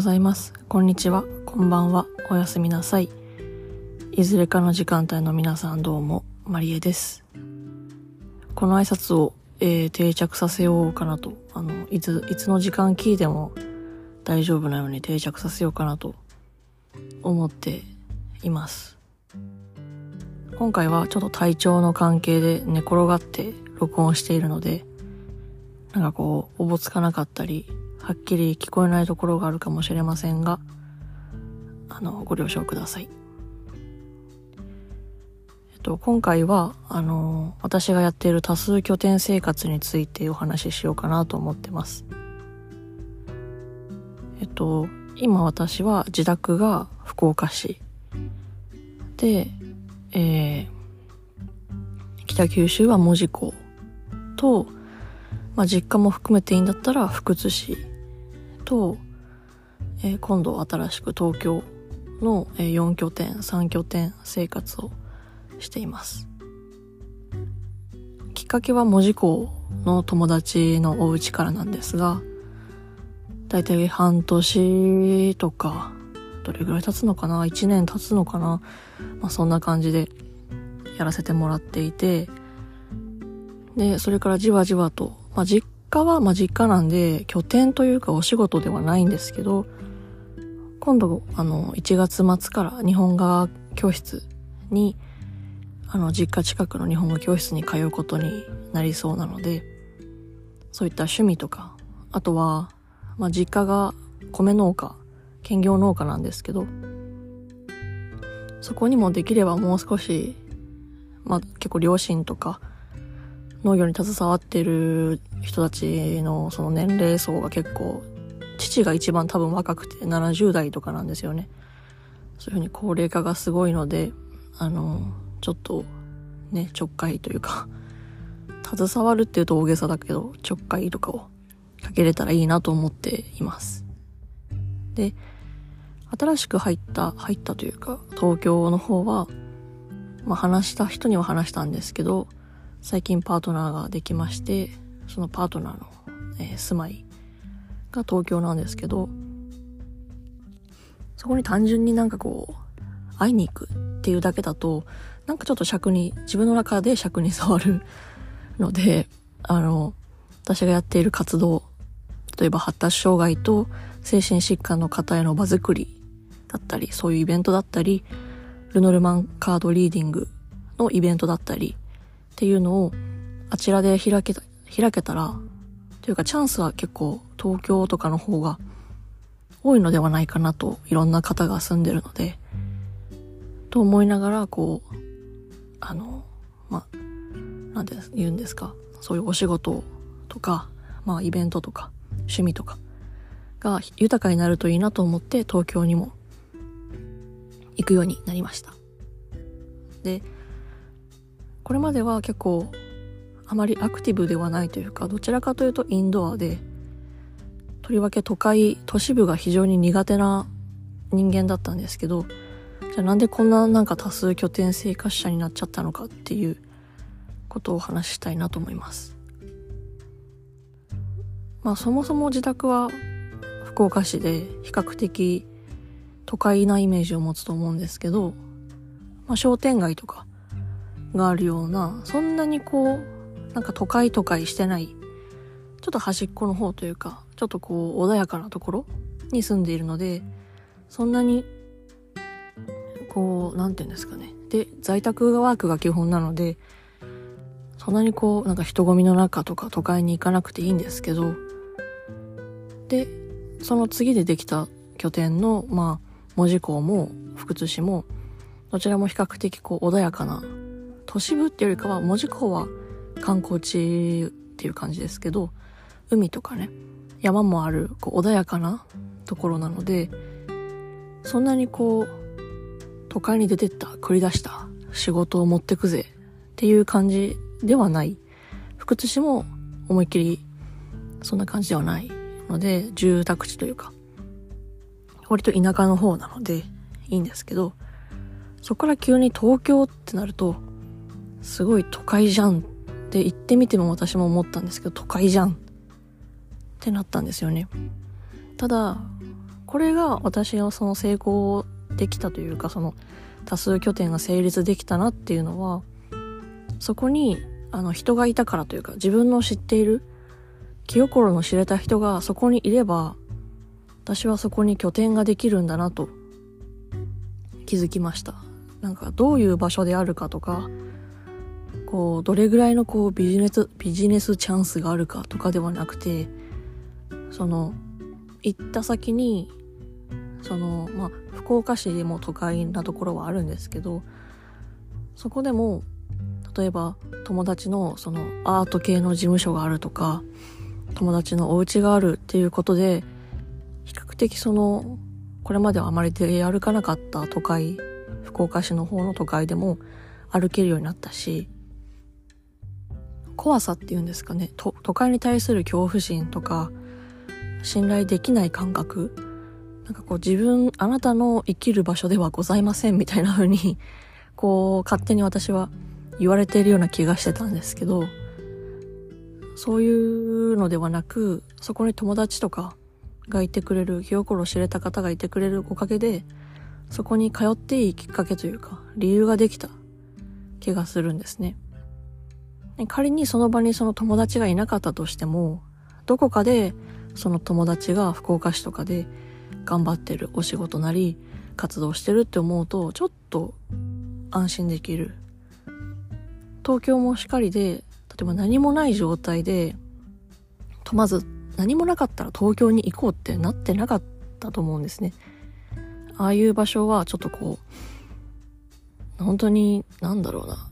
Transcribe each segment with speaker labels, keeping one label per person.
Speaker 1: ございます。こんにちは。こんばんは。おやすみなさい。いずれかの時間帯の皆さんどうも、マリエです。この挨拶を、えー定着させようかなと。あの、いつ、いつの時間聞いても大丈夫なように定着させようかなと思っています。今回はちょっと体調の関係で寝転がって録音しているので、なんかこう、おぼつかなかったり、はっきり聞こえないところがあるかもしれませんが、あの、ご了承ください。えっと、今回は、あの、私がやっている多数拠点生活についてお話ししようかなと思ってます。えっと、今私は自宅が福岡市で、えー、北九州は門司港と、まあ、実家も含めていいんだったら福津市と、えー今度新しく東京の、えー4拠点3拠点生活をしています。きっかけは門司港の友達のお家からなんですがだいたい半年とかどれぐらい経つのかな？1年経つのかな、まあ、そんな感じでやらせてもらっていてで、それからじわじわと、まあ、実家は、まあ、実家なんで、拠点というかお仕事ではないんですけど、今度、あの、1月末から日本語教室に、あの、実家近くの日本語教室に通うことになりそうなので、そういった趣味とか、あとは、まあ、実家が米農家、兼業農家なんですけど、そこにもできればもう少し、まあ、結構両親とか、農業に携わってる人たちのその年齢層が結構父が一番多分若くて70代とかなんですよね。そういうふうに高齢化がすごいのであのちょっとねちょっかいというか携わるっていうと大げさだけどちょっかいとかをかけれたらいいなと思っています。で新しく入った入ったというか東京の方はまあ話した人には話したんですけど最近パートナーができましてそのパートナーの、えー住まいが東京なんですけどそこに単純になんかこう会いに行くっていうだけだとなんかちょっと尺に自分の中で尺に触るのであの私がやっている活動例えば発達障害と精神疾患の方への場作りだったりそういうイベントだったりルノルマンカードリーディングのイベントだったりっていうのをあちらで開けた、開けたら、というかチャンスは結構東京とかの方が多いのではないかなといろんな方が住んでるので、と思いながらこう、あの、まあ、なんて言うんですか、そういうお仕事とか、まあイベントとか趣味とかが豊かになるといいなと思って東京にも行くようになりました。で、これまでは結構あまりアクティブではないというかどちらかというとインドアでとりわけ都会都市部が非常に苦手な人間だったんですけどじゃあなんでこんななんか多数拠点生活者になっちゃったのかっていうことをお話ししたいなと思います。まあそもそも自宅は福岡市で比較的都会なイメージを持つと思うんですけど、まあ、商店街とかがあるような、そんなにこう、なんか都会都会してない、ちょっと端っこの方というか、ちょっとこう穏やかなところに住んでいるので、そんなに、こう、なんていうんですかね。で、在宅ワークが基本なので、そんなにこう、なんか人混みの中とか都会に行かなくていいんですけど、で、その次でできた拠点の、まあ、門司港も福津市も、どちらも比較的こう穏やかな都市部っていうよりかは門司港は観光地っていう感じですけど海とかね山もあるこう穏やかなところなのでそんなにこう都会に出てった繰り出した仕事を持ってくぜっていう感じではない。福津市も思いっきりそんな感じではないので住宅地というか割と田舎の方なのでいいんですけどそこから急に東京ってなるとすごい都会じゃんって言ってみても私も思ったんですけど都会じゃん。ってなったんですよね。ただこれが私のその成功できたというかその多数拠点が成立できたなっていうのはそこにあの人がいたからというか自分の知っている気心の知れた人がそこにいれば私はそこに拠点ができるんだなと気づきました。なんかどういう場所であるかとかこうどれぐらいのこうビジネスビジネスチャンスがあるかとかではなくてその行った先にそのまあ福岡市でも都会なところはあるんですけどそこでも例えば友達のそのアート系の事務所があるとか友達のお家があるっていうことで比較的そのこれまではあまり出歩かなかった都会福岡市の方の都会でも歩けるようになったし怖さっていうんですかね。都会に対する恐怖心とか信頼できない感覚。なんかこう自分あなたの生きる場所ではございませんみたいな風にこう勝手に私は言われているような気がしてたんですけどそういうのではなくそこに友達とかがいてくれる気心を知れた方がいてくれるおかげでそこに通っていいきっかけというか理由ができた気がするんですね。仮にその場にその友達がいなかったとしてもどこかでその友達が福岡市とかで頑張ってるお仕事なり活動してるって思うとちょっと安心できる東京もしかりで例えば何もない状態でとまず何もなかったら東京に行こうってなってなかったと思うんですね。ああいう場所はちょっとこう、本当に、なんだろうな。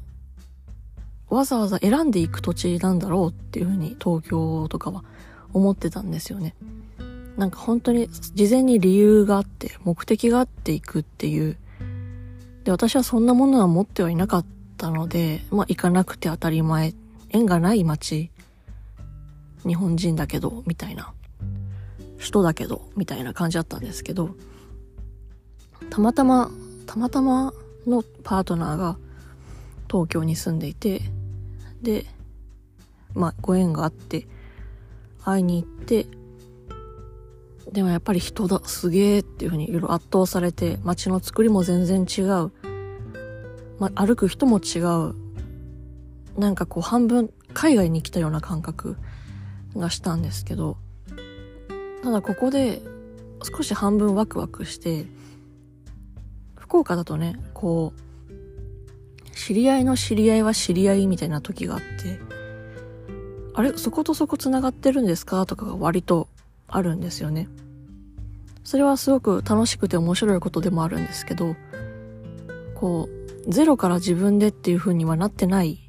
Speaker 1: わざわざ選んでいく土地なんだろうっていうふうに東京とかは思ってたんですよね。なんか本当に事前に理由があって目的があっていくっていう。で、私はそんなものは持ってはいなかったので、まあ行かなくて当たり前。縁がない街日本人だけど、みたいな。人だけど、みたいな感じだったんですけど、たまたま、たまたまのパートナーが東京に住んでいて、で、まあ、ご縁があって、会いに行って、でもやっぱり人だ、すげえっていうふうにいろいろ圧倒されて、街の作りも全然違う。まあ、歩く人も違う。なんかこう半分海外に来たような感覚がしたんですけど、ただここで少し半分ワクワクして、福岡だとね、こう、知り合いの知り合いは知り合いみたいな時があって、あれ、そことそこ繋がってるんですかとかが割とあるんですよね。それはすごく楽しくて面白いことでもあるんですけど、こう、ゼロから自分でっていう風にはなってない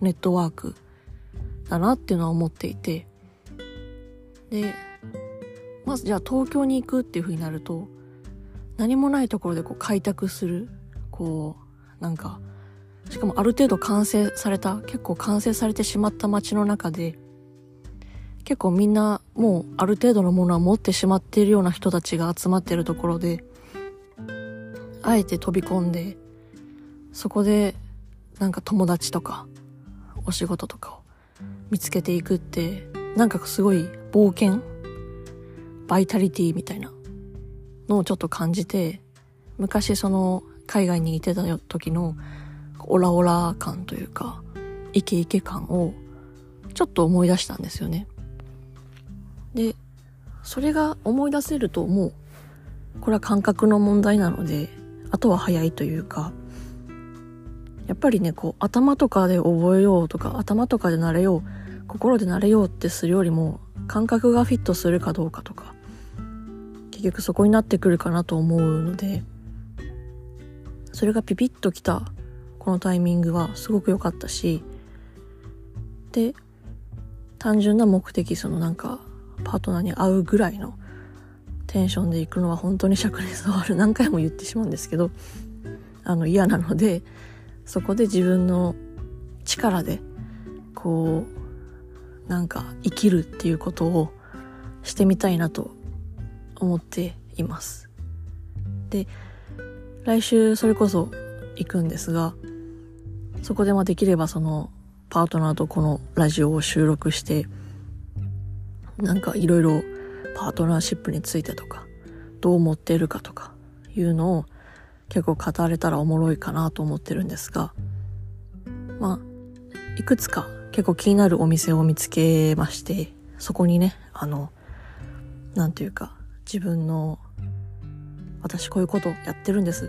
Speaker 1: ネットワークだなっていうのは思っていて、で、まずじゃあ東京に行くっていう風になると、何もないところでこう開拓する、こう、なんか、しかもある程度完成された、結構完成されてしまった街の中で、結構みんなもうある程度のものは持ってしまっているような人たちが集まっているところで、あえて飛び込んで、そこでなんか友達とか、お仕事とかを見つけていくって、なんかすごい冒険バイタリティみたいなのをちょっと感じて、昔その海外にいてた時のオラオラ感というか、イケイケ感をちょっと思い出したんですよね。で、それが思い出せるともう、これは感覚の問題なので、あとは早いというか、やっぱりね、こう頭とかで覚えようとか、頭とかで慣れよう心で慣れようってするよりも感覚がフィットするかどうかとか結局そこになってくるかなと思うのでそれがピピッときたこのタイミングはすごく良かったしで単純な目的そのなんかパートナーに会うぐらいのテンションで行くのは本当に灼熱はある何回も言ってしまうんですけどあの嫌なのでそこで自分の力でこうなんか生きるっていうことをしてみたいなと思っています。で、来週それこそ行くんですが、そこでまあできればそのパートナーとこのラジオを収録して、なんかいろいろパートナーシップについてとか、どう思ってるかとかいうのを結構語れたらおもろいかなと思ってるんですが、まあ、いくつか結構気になるお店を見つけまして、そこにね、あの、なんていうか、自分の、私こういうことやってるんです。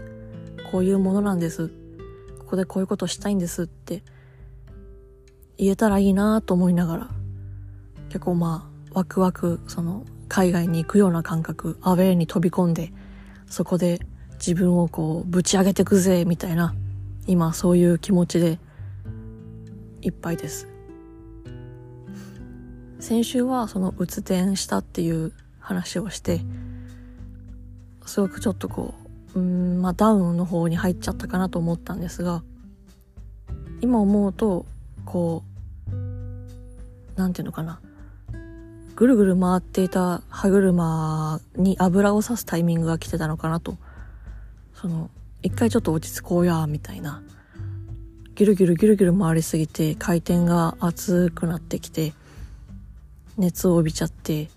Speaker 1: こういうものなんです。ここでこういうことしたいんですって言えたらいいなと思いながら、結構まあ、ワクワク、その、海外に行くような感覚、アウェイに飛び込んで、そこで自分をこう、ぶち上げてくぜ、みたいな、今そういう気持ちで、いっぱいです。先週はその、うつ転したっていう話をして、すごくちょっとこう、うん、まあダウンの方に入っちゃったかなと思ったんですが、今思うと、こう、なんていうのかな。ぐるぐる回っていた歯車に油を刺すタイミングが来てたのかなと。その、一回ちょっと落ち着こうや、みたいな。ギュルギュルギュルギュル回りすぎて回転が熱くなってきて、熱を帯びちゃって、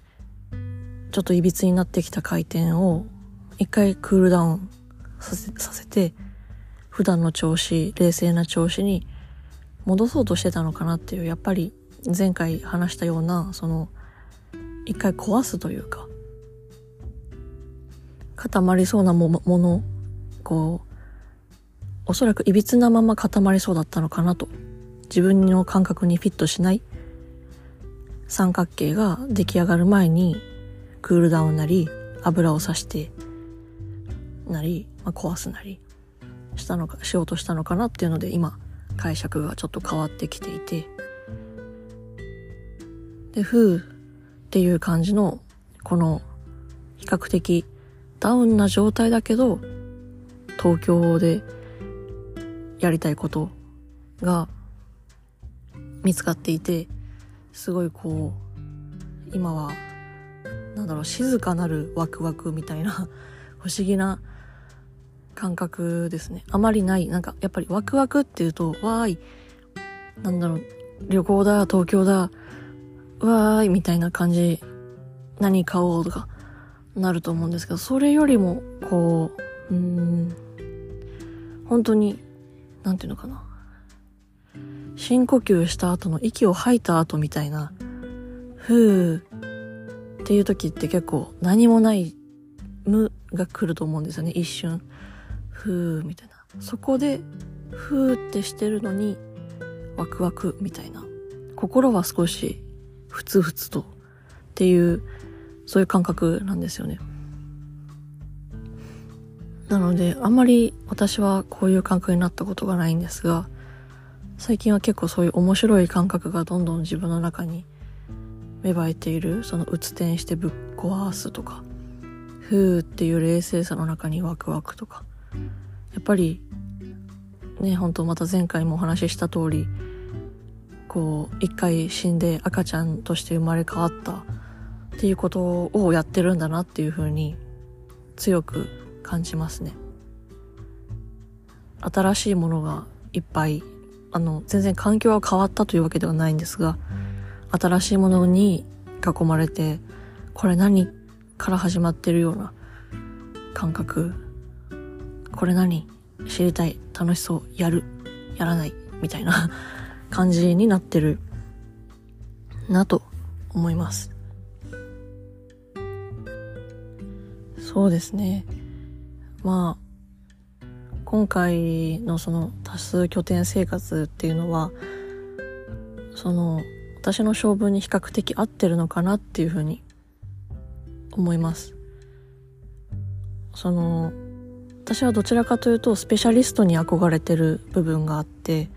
Speaker 1: ちょっといびつになってきた回転を一回クールダウンさせさせて、普段の調子、冷静な調子に戻そうとしてたのかなっていう、やっぱり前回話したような、その、一回壊すというか、固まりそうなもの、こう、おそらく歪なまま固まりそうだったのかなと。自分の感覚にフィットしない三角形が出来上がる前にクールダウンなり油をさしてなり、まあ、壊すなりしたのかしようとしたのかなっていうので今解釈がちょっと変わってきていて、で、ふーっていう感じの、この、比較的ダウンな状態だけど、東京でやりたいことが見つかっていて、すごいこう、今は、なんだろう、静かなるワクワクみたいな、不思議な感覚ですね。あまりない。なんか、やっぱりワクワクっていうと、わーい、なんだろう、旅行だ、東京だ、わーい、みたいな感じ、何買おうとか、なると思うんですけど、それよりも、こう、うん、本当に、なんていうのかな。深呼吸した後の息を吐いた後みたいな、ふーっていう時って結構何もない無が来ると思うんですよね、一瞬。ふーみたいな。そこで、ふーってしてるのに、ワクワクみたいな。心は少し、ふつふつと、っていう、そういう感覚なんですよね。なので、あんまり私はこういう感覚になったことがないんですが、最近は結構そういう面白い感覚がどんどん自分の中に芽生えている、そのうつ転してぶっ壊すとか、ふーっていう冷静さの中にワクワクとか、やっぱりね本当また前回もお話しした通りこう一回死んで赤ちゃんとして生まれ変わったっていうことをやってるんだなっていうふうに強く感じますね。新しいものがいっぱいあの全然環境は変わったというわけではないんですが新しいものに囲まれてこれ何から始まってるような感覚これ何？知りたい。楽しそう。やる。やらない。みたいな 感じになってる。なと思います。そうですね。まあ今回のその多数拠点生活っていうのはその私の性分に比較的合ってるのかなっていうふうに思います。その私はどちらかというとスペシャリストに憧れてる部分があって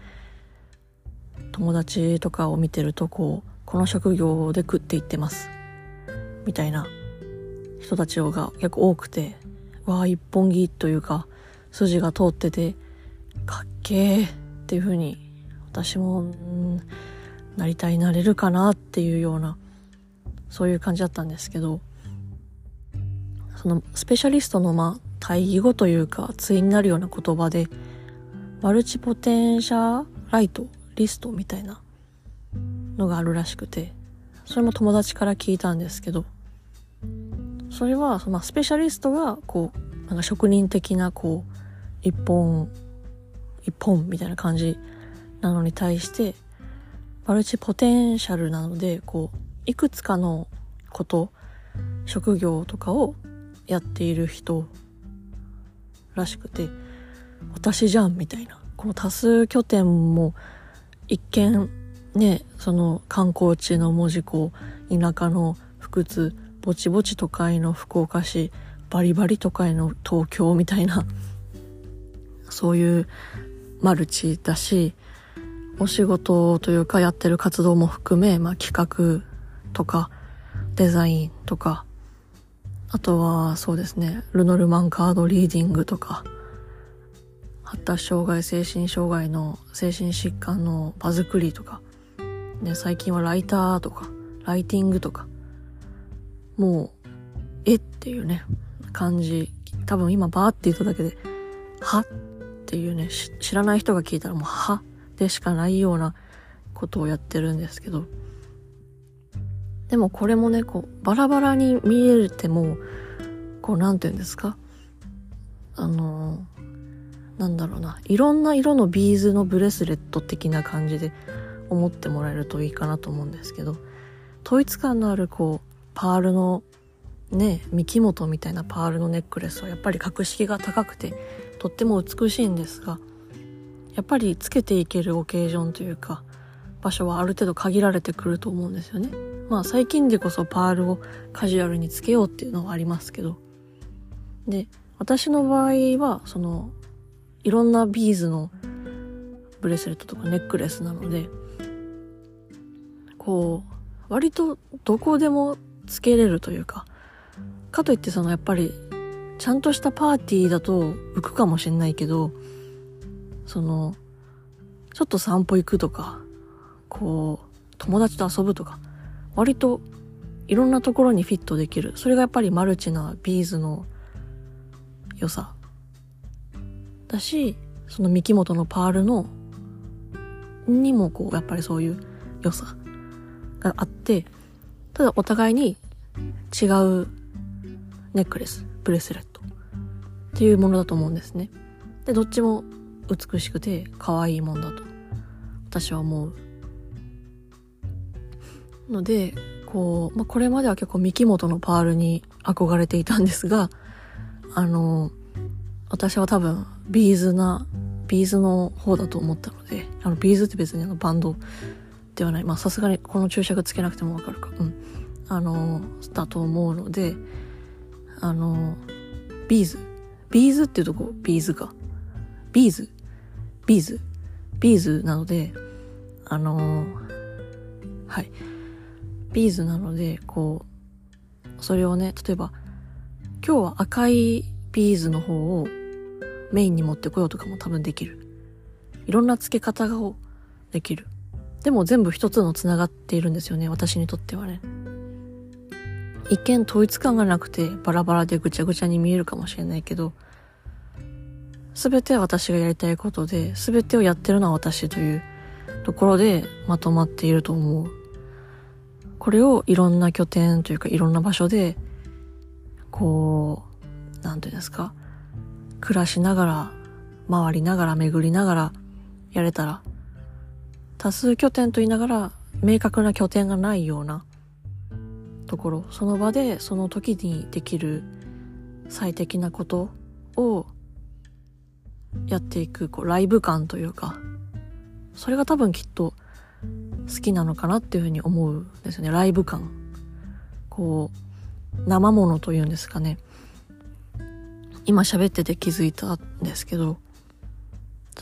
Speaker 1: 友達とかを見てるとこうこの職業で食っていってます。みたいな人たちが結構多くてわあ一本木というか筋が通っててかっけーっていう風に私もなりたいなれるかなっていうようなそういう感じだったんですけどそのスペシャリストのまあ対義語というか対になるような言葉でマルチポテンシャライトリストみたいなのがあるらしくてそれも友達から聞いたんですけどそれは、まあ、スペシャリストが、こう、なんか職人的な、こう、一本、一本みたいな感じなのに対して、マルチポテンシャルなので、こう、いくつかのこと、職業とかをやっている人らしくて、私じゃんみたいな。この多数拠点も一見ね、その観光地の門司港、田舎の福津、ぼちぼち都会の福岡市、バリバリ都会の東京みたいな、そういうマルチだし、お仕事というかやってる活動も含め、まあ企画とかデザインとか、あとはそうですね、ルノルマンカードリーディングとか、発達障害、精神障害の精神疾患の場作りとか、ね、最近はライターとか、ライティングとか、もう、えっていうね、感じ。多分今バーって言っただけで、はっていうね、知らない人が聞いたらもう、はでしかないようなことをやってるんですけど、でもこれもね、こう、バラバラに見えても、こう、なんて言うんですか？あの、なんだろうな、いろんな色のビーズのブレスレット的な感じで思ってもらえるといいかなと思うんですけど、統一感のあるこう、パールのね、三木本みたいなパールのネックレスはやっぱり格式が高くて、とっても美しいんですが、やっぱりつけていけるオケージョンというか、場所はある程度限られてくると思うんですよね。まあ最近でこそパールをカジュアルにつけようっていうのはありますけど。で、私の場合は、その、いろんなビーズのブレスレットとかネックレスなので、こう、割とどこでもつけれるというか、かといってそのやっぱり、ちゃんとしたパーティーだと浮くかもしんないけど、その、ちょっと散歩行くとか、こう、友達と遊ぶとか、割といろんなところにフィットできる。それがやっぱりマルチなビーズの良さ。だし、そのミキモトのパールの、にもこう、やっぱりそういう良さがあって、ただお互いに違うネックレス、ブレスレットっていうものだと思うんですね。で、どっちも美しくて可愛いもんだと私は思う。ので、こう、まあ、これまでは結構ミキモトのパールに憧れていたんですが、あの、私は多分ビーズな、ビーズの方だと思ったので、あの、ビーズって別にあのバンドではない。ま、さすがにこの注釈つけなくてもわかるか。うん。あの、だと思うので、あの、ビーズ。ビーズっていうとこ、ビーズか。ビーズ。ビーズ。ビーズなので、あの、はい。ビーズなので、こう、それをね、例えば、今日は赤いビーズの方をメインに持ってこようとかも多分できる。いろんな付け方をできる。でも全部一つの繋がっているんですよね、私にとってはね。一見統一感がなくてバラバラでぐちゃぐちゃに見えるかもしれないけど、すべて私がやりたいことで、すべてをやってるのは私というところでまとまっていると思う。これをいろんな拠点というかいろんな場所で、こう、なんていうんですか、暮らしながら、回りながら、巡りながらやれたら、多数拠点と言いながら明確な拠点がないようなところ。その場でその時にできる最適なことをやっていくこうライブ感というかそれが多分きっと好きなのかなっていうふうに思うんですよね。ライブ感。こう生ものというんですかね。今喋ってて気づいたんですけど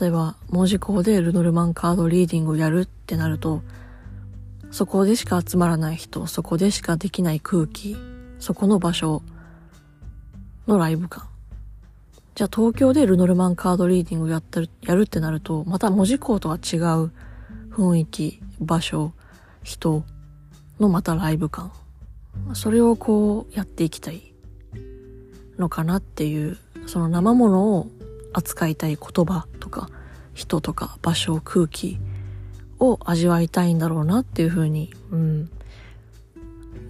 Speaker 1: 例えば文字工でルノルマンカードリーディングをやるってなると、そこでしか集まらない人、そこでしかできない空気、そこの場所のライブ感。じゃあ東京でルノルマンカードリーディングをやってる、やるってなると、また文字工とは違う雰囲気、場所、人のまたライブ感。それをこうやっていきたいのかなっていう、その生ものを扱いたい言葉とか人とか場所空気を味わいたいんだろうなっていうふうに、うん、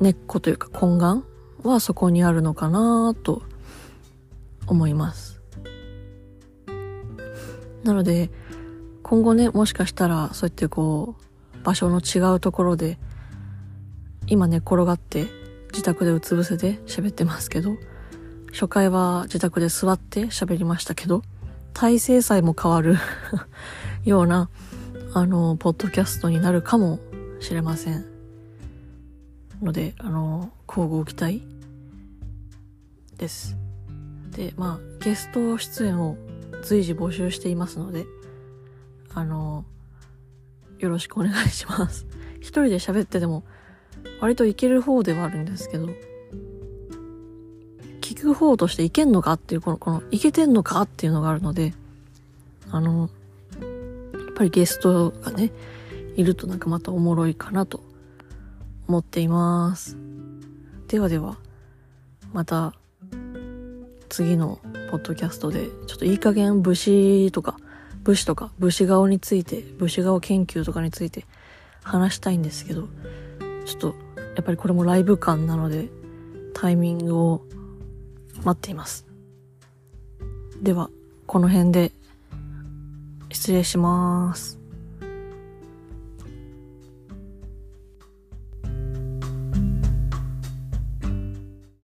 Speaker 1: 根っこというか根幹はそこにあるのかなと思います。なので、今後ね、もしかしたら、そうやってこう、場所の違うところで、今寝転がって自宅でうつ伏せで喋ってますけど、初回は自宅で座って喋りましたけど、体勢さえも変わる ような、あの、ポッドキャストになるかもしれません。ので、あの、交互期待です。で、まあ、ゲスト出演を随時募集していますので、あの、よろしくお願いします。一人で喋ってても、割といける方ではあるんですけど、聞く方としていけんのかっていう、この、この、いけてんのかっていうのがあるので、あの、やっぱりゲストがね、いるとなんかまたおもろいかなと思っています。ではでは、また、次のポッドキャストで、ちょっといい加減武士とか、武士とか、武士顔について、武士顔研究とかについて話したいんですけど、ちょっと、やっぱりこれもライブ感なので、タイミングを待っています。では、この辺で失礼します。